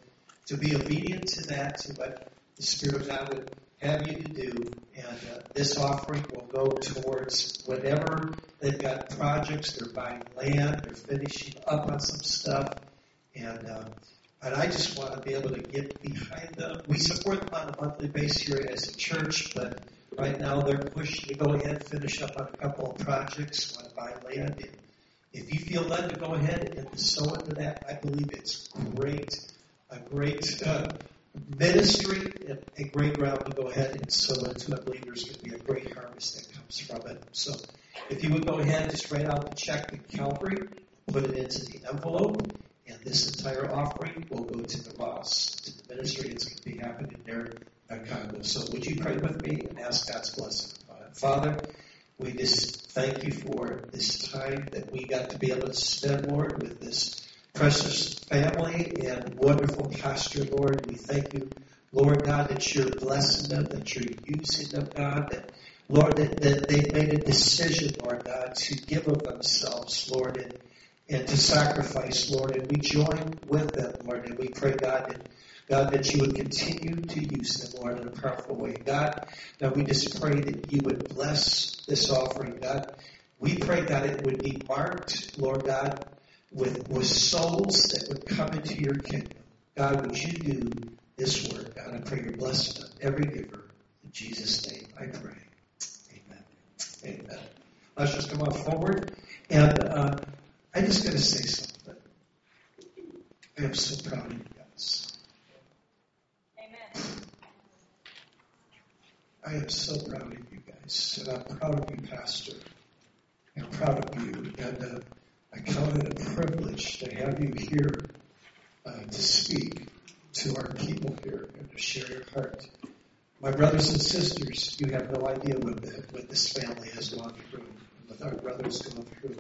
Speaker 1: to be obedient to that, to what the Spirit of God would have you to do. And uh, this offering will go towards whatever they've got projects, they're buying land, they're finishing up on some stuff. And, uh, and I just want to be able to get behind them. We support them on a monthly basis here as a church, but right now they're pushing to go ahead and finish up on a couple of projects, want to buy land. And if you feel led to go ahead and sow into that, I believe it's great a great uh, ministry and a great ground to go ahead and sow into. I believe there's going to be a great harvest that comes from it. So if you would go ahead and just write out the check to Calvary, put it into the envelope, and this entire offering will go to the Ross, to the ministry. It's going to be happening there in uh, Congo. So would you pray with me and ask God's blessing it? Father, we just thank you for this time that we got to be able to spend, Lord, with this precious family and wonderful pastor, Lord. We thank you, Lord God, that you're blessing them, that you're using them, God, that Lord, that, that they've made a decision, Lord God, to give of themselves, Lord, and, and to sacrifice, Lord. And we join with them, Lord, and we pray, God, that God, that you would continue to use them, Lord, in a powerful way. God, now we just pray that you would bless this offering, God. We pray, God, it would be marked, Lord God, with, with souls that would come into your kingdom. God, would you do this work? God, I pray your blessing on every giver. In Jesus' name, I pray. Amen. Amen. Let's just come on forward. And uh, I'm just going to say something. I am so proud of you guys.
Speaker 3: Amen.
Speaker 1: I am so proud of you guys. And I'm proud of you, Pastor. I'm proud of you. And uh, I count it a privilege to have you here uh, to speak to our people here and to share your heart. My brothers and sisters, you have no idea what, what this family has gone through, what our brothers gone through.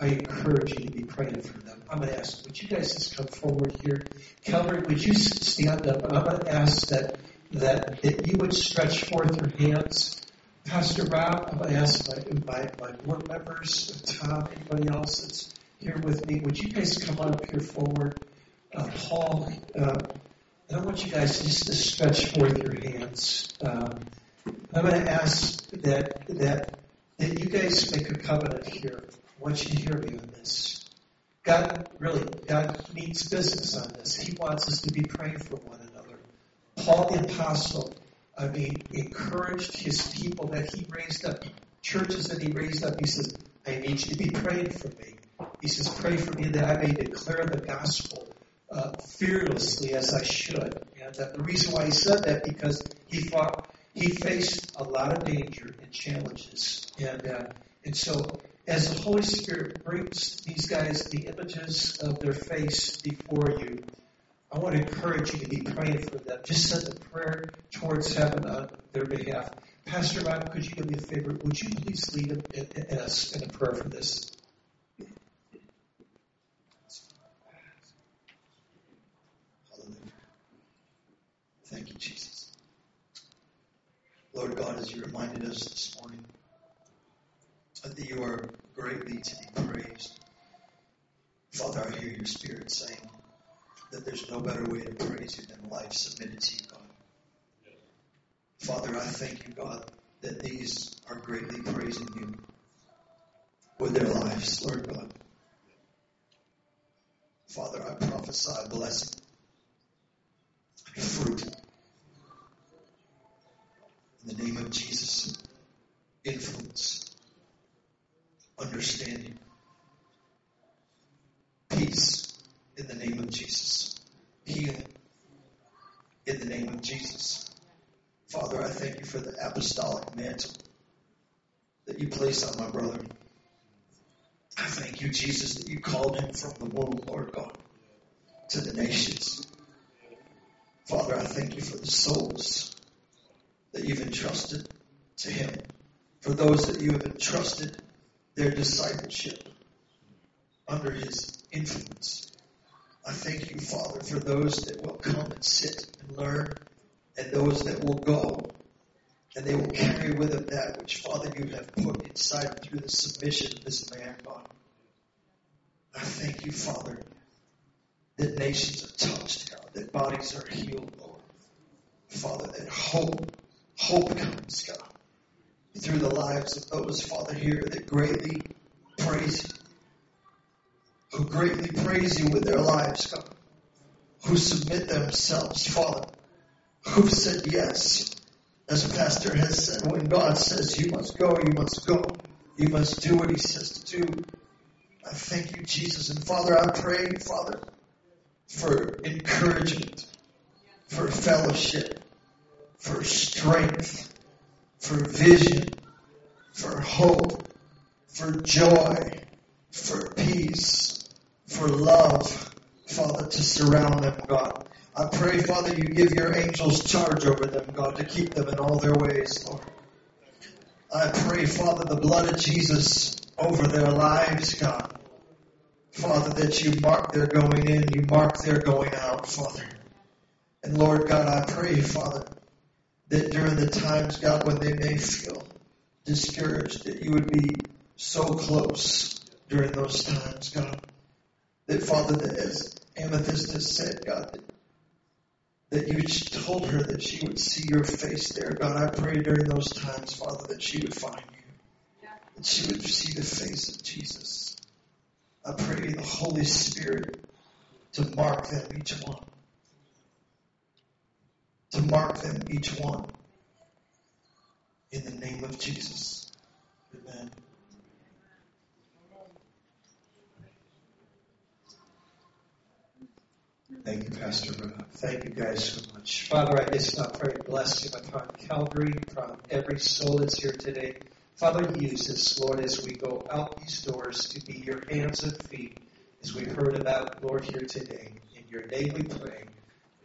Speaker 1: I encourage you to be praying for them. I'm going to ask, would you guys just come forward here? Calvary, would you stand up? And I'm going to ask that, that, that you would stretch forth your hands Pastor Rob, I'm going to ask my, my, my board members, Tom, anybody else that's here with me, would you guys come on up here forward? Uh, Paul, uh, and I want you guys just to stretch forth your hands. Um, I'm going to ask that, that, that you guys make a covenant here. Want you to hear me on this. God, really, God means business on this. He wants us to be praying for one another. Paul the Apostle I mean, encouraged his people that he raised up, churches that he raised up. He says, I need you to be praying for me. He says, pray for me that I may declare the gospel uh, fearlessly as I should. And the reason why he said that because he fought, he faced a lot of danger and challenges, and uh, and so as the Holy Spirit brings these guys the images of their face before you, I want to encourage you to be praying for them. Just send a prayer towards heaven on their behalf. Pastor Bob, could you do me a favor? Would you please lead us in a prayer for this? Hallelujah. Thank you, Jesus. Lord God, as you reminded us this morning that you are greatly to be praised. Father, I hear your spirit saying that there's no better way to praise you than life submitted to you, God. Father, I thank you, God, that these are greatly praising you with their lives, Lord God. Father, I prophesy blessing fruit in the name of Jesus. Influence, understanding, peace in the name of Jesus, healing in the name of Jesus. Father, I thank you for the apostolic mantle that you placed on my brother. I thank you, Jesus, that you called him from the womb, Lord God, to the nations. Father, I thank you for the souls that you've entrusted to him, for those that you have entrusted their discipleship under his influence. I thank you, Father, for those that will come and sit and learn, and those that will go and they will carry with them that which, Father, you have put inside through the submission of this man, God. I thank you, Father, that nations are touched, God, that bodies are healed, Lord. Father, that hope, hope comes, God, through the lives of those, Father, here that greatly praise you, who greatly praise you with their lives, God, who submit themselves, Father, who've said yes as a Pastor has said, when God says you must go, you must go. You must do what He says to do. I thank you, Jesus. And Father, I pray, Father, for encouragement, for fellowship, for strength, for vision, for hope, for joy, for peace, for love, Father, to surround them, God. I pray, Father, you give your angels charge over them, God, to keep them in all their ways, Lord. I pray, Father, the blood of Jesus over their lives, God. Father, that you mark their going in, you mark their going out, Father. And Lord God, I pray, Father, that during the times, God, when they may feel discouraged, that you would be so close during those times, God. That, Father, that as Amethyst has said, God, that that you told her that she would see your face there. God, I pray during those times, Father, that she would find you, that she would see the face of Jesus. I pray the Holy Spirit to mark them each one, to mark them each one in the name of Jesus. Amen. Thank you, Pastor. Thank you guys so much. Father, I just not pray blessing upon Calvary, upon every soul that's here today. Father, use us, Lord, as we go out these doors to be your hands and feet, as we heard about, Lord, here today. In your name we pray.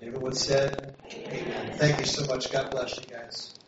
Speaker 1: Everyone said, Amen. Thank you so much. God bless you guys.